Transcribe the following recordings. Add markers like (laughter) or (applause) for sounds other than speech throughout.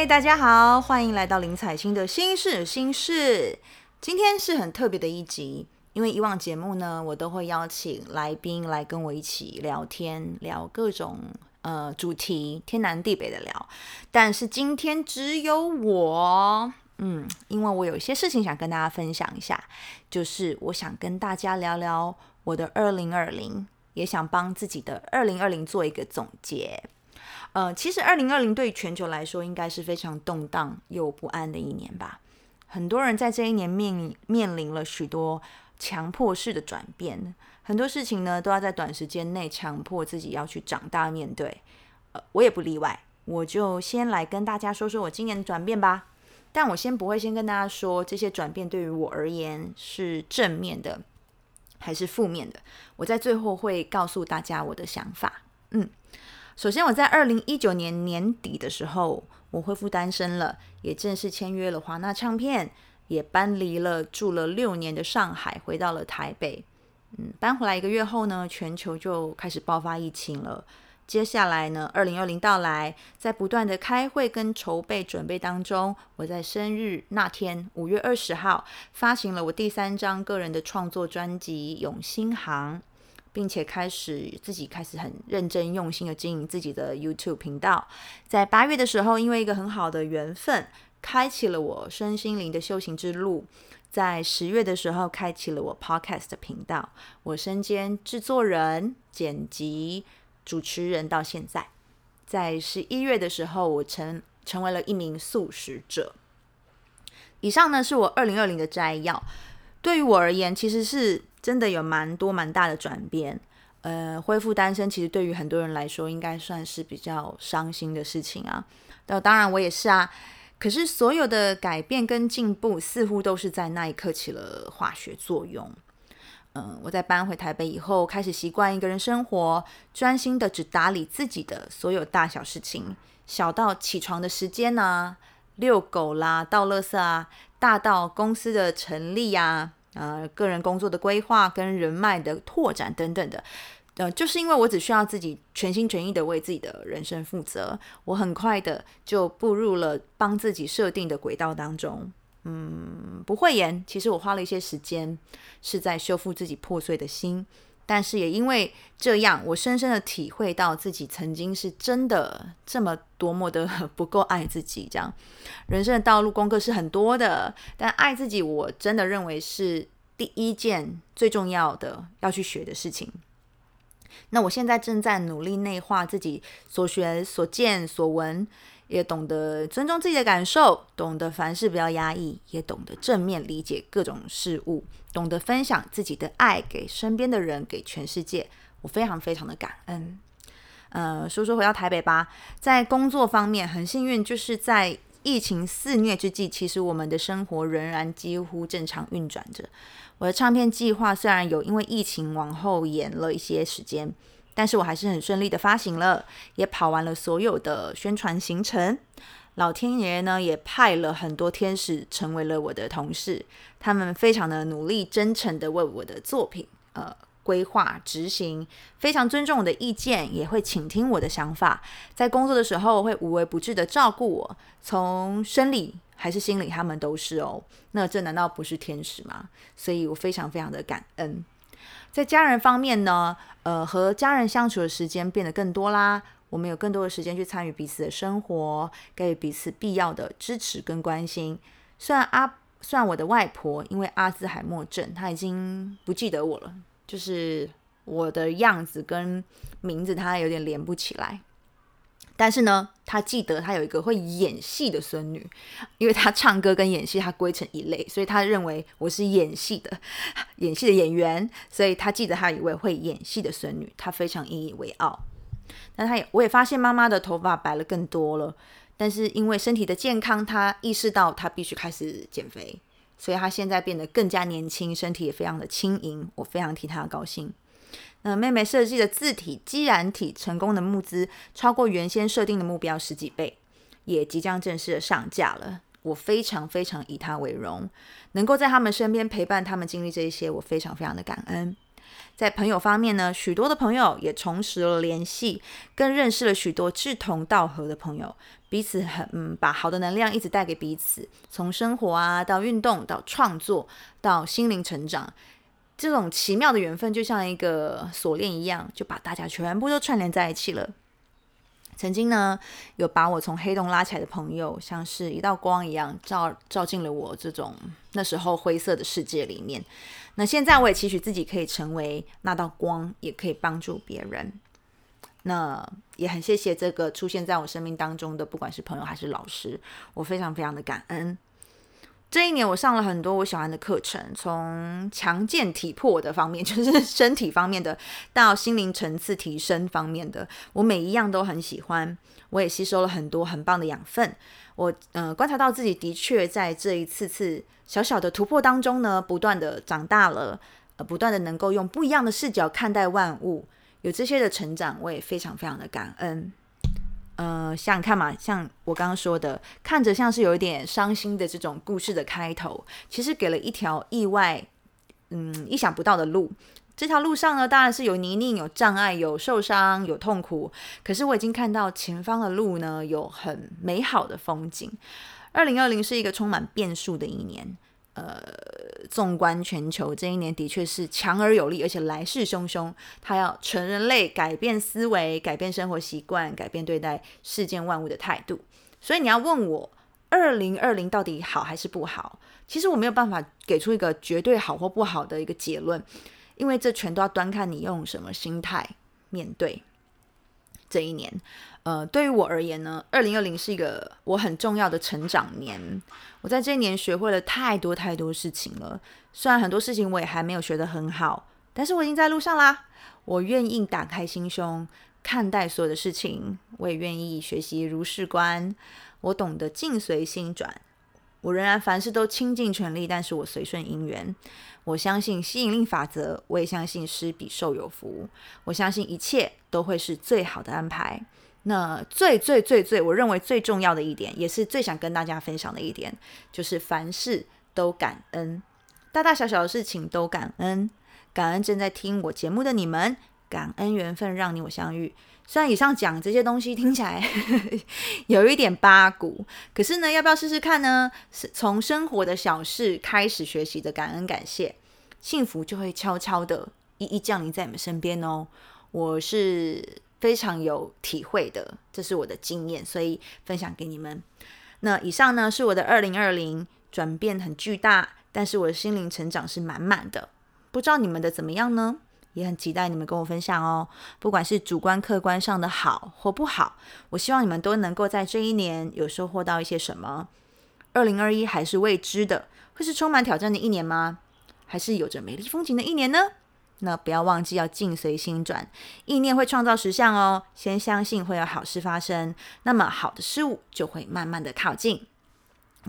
嗨，大家好，欢迎来到林采欣的心事心事。今天是很特别的一集，因为以往节目呢，我都会邀请来宾来跟我一起聊天，聊各种呃主题，天南地北的聊。但是今天只有我，嗯，因为我有一些事情想跟大家分享一下，就是我想跟大家聊聊我的二零二零，也想帮自己的二零二零做一个总结。呃，其实二零二零对全球来说，应该是非常动荡又不安的一年吧。很多人在这一年面面临了许多强迫式的转变，很多事情呢都要在短时间内强迫自己要去长大面对。呃，我也不例外，我就先来跟大家说说我今年的转变吧。但我先不会先跟大家说这些转变对于我而言是正面的还是负面的，我在最后会告诉大家我的想法。嗯。首先，我在二零一九年年底的时候，我恢复单身了，也正式签约了华纳唱片，也搬离了住了六年的上海，回到了台北。嗯，搬回来一个月后呢，全球就开始爆发疫情了。接下来呢，二零二零到来，在不断的开会跟筹备准备当中，我在生日那天五月二十号发行了我第三张个人的创作专辑《永兴行》。并且开始自己开始很认真用心的经营自己的 YouTube 频道。在八月的时候，因为一个很好的缘分，开启了我身心灵的修行之路。在十月的时候，开启了我 Podcast 的频道。我身兼制作人、剪辑、主持人，到现在。在十一月的时候，我成成为了一名素食者。以上呢是我二零二零的摘要。对于我而言，其实是。真的有蛮多蛮大的转变，呃，恢复单身其实对于很多人来说，应该算是比较伤心的事情啊。那当然我也是啊。可是所有的改变跟进步，似乎都是在那一刻起了化学作用。嗯，我在搬回台北以后，开始习惯一个人生活，专心的只打理自己的所有大小事情，小到起床的时间啊，遛狗啦，倒垃圾啊，大到公司的成立呀。呃，个人工作的规划跟人脉的拓展等等的，呃，就是因为我只需要自己全心全意的为自己的人生负责，我很快的就步入了帮自己设定的轨道当中。嗯，不会言，其实我花了一些时间是在修复自己破碎的心，但是也因为这样，我深深的体会到自己曾经是真的这么多么的 (laughs) 不够爱自己。这样，人生的道路功课是很多的，但爱自己，我真的认为是。第一件最重要的要去学的事情，那我现在正在努力内化自己所学、所见、所闻，也懂得尊重自己的感受，懂得凡事不要压抑，也懂得正面理解各种事物，懂得分享自己的爱给身边的人，给全世界。我非常非常的感恩。呃，说说回到台北吧，在工作方面很幸运，就是在。疫情肆虐之际，其实我们的生活仍然几乎正常运转着。我的唱片计划虽然有因为疫情往后延了一些时间，但是我还是很顺利的发行了，也跑完了所有的宣传行程。老天爷呢，也派了很多天使成为了我的同事，他们非常的努力、真诚的为我的作品，呃。规划执行，非常尊重我的意见，也会倾听我的想法。在工作的时候，会无微不至的照顾我，从生理还是心理，他们都是哦。那这难道不是天使吗？所以我非常非常的感恩。在家人方面呢，呃，和家人相处的时间变得更多啦。我们有更多的时间去参与彼此的生活，给予彼此必要的支持跟关心。虽然阿，虽然我的外婆因为阿兹海默症，她已经不记得我了。就是我的样子跟名字，她有点连不起来。但是呢，他记得他有一个会演戏的孙女，因为他唱歌跟演戏他归成一类，所以他认为我是演戏的，演戏的演员。所以他记得他有一位会演戏的孙女，他非常引以为傲。那他也，我也发现妈妈的头发白了更多了。但是因为身体的健康，他意识到他必须开始减肥。所以他现在变得更加年轻，身体也非常的轻盈，我非常替他高兴。那妹妹设计的字体基然体成功的募资超过原先设定的目标十几倍，也即将正式的上架了。我非常非常以她为荣，能够在他们身边陪伴他们经历这一些，我非常非常的感恩。在朋友方面呢，许多的朋友也重拾了联系，更认识了许多志同道合的朋友，彼此很嗯，把好的能量一直带给彼此，从生活啊到运动到创作到心灵成长，这种奇妙的缘分就像一个锁链一样，就把大家全部都串联在一起了。曾经呢，有把我从黑洞拉起来的朋友，像是一道光一样，照照进了我这种那时候灰色的世界里面。那现在我也期许自己可以成为那道光，也可以帮助别人。那也很谢谢这个出现在我生命当中的，不管是朋友还是老师，我非常非常的感恩。这一年我上了很多我喜欢的课程，从强健体魄的方面，(laughs) 就是身体方面的，到心灵层次提升方面的，我每一样都很喜欢。我也吸收了很多很棒的养分。我呃观察到自己的确在这一次次小小的突破当中呢，不断的长大了，呃，不断的能够用不一样的视角看待万物，有这些的成长，我也非常非常的感恩。呃，想看嘛，像我刚刚说的，看着像是有一点伤心的这种故事的开头，其实给了一条意外，嗯，意想不到的路。这条路上呢，当然是有泥泞、有障碍、有受伤、有痛苦。可是我已经看到前方的路呢，有很美好的风景。二零二零是一个充满变数的一年。呃，纵观全球，这一年的确是强而有力，而且来势汹汹。它要全人类改变思维、改变生活习惯、改变对待世间万物的态度。所以你要问我，二零二零到底好还是不好？其实我没有办法给出一个绝对好或不好的一个结论，因为这全都要端看你用什么心态面对这一年。呃，对于我而言呢，二零二零是一个我很重要的成长年。我在这一年学会了太多太多事情了。虽然很多事情我也还没有学得很好，但是我已经在路上啦。我愿意打开心胸看待所有的事情，我也愿意学习如是观。我懂得境随心转。我仍然凡事都倾尽全力，但是我随顺因缘。我相信吸引力法则，我也相信施比受有福。我相信一切都会是最好的安排。那最最最最，我认为最重要的一点，也是最想跟大家分享的一点，就是凡事都感恩，大大小小的事情都感恩，感恩正在听我节目的你们，感恩缘分让你我相遇。虽然以上讲这些东西听起来 (laughs) 有一点八股，可是呢，要不要试试看呢？是从生活的小事开始学习的感恩感谢，幸福就会悄悄的一一降临在你们身边哦。我是。非常有体会的，这是我的经验，所以分享给你们。那以上呢是我的二零二零转变很巨大，但是我的心灵成长是满满的。不知道你们的怎么样呢？也很期待你们跟我分享哦。不管是主观客观上的好或不好，我希望你们都能够在这一年有收获到一些什么。二零二一还是未知的，会是充满挑战的一年吗？还是有着美丽风景的一年呢？那不要忘记要境随心转，意念会创造实相哦。先相信会有好事发生，那么好的事物就会慢慢的靠近。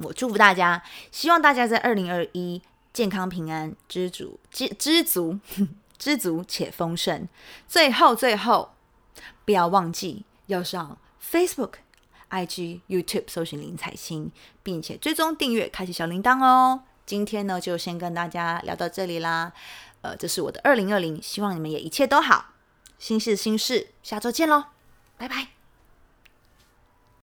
我祝福大家，希望大家在二零二一健康平安、知足、知知足、(laughs) 知足且丰盛。最后最后，不要忘记要上 Facebook、IG、YouTube 搜寻林采欣，并且追踪订阅，开启小铃铛哦。今天呢，就先跟大家聊到这里啦。呃，这是我的二零二零，希望你们也一切都好，心事心事，下周见喽，拜拜。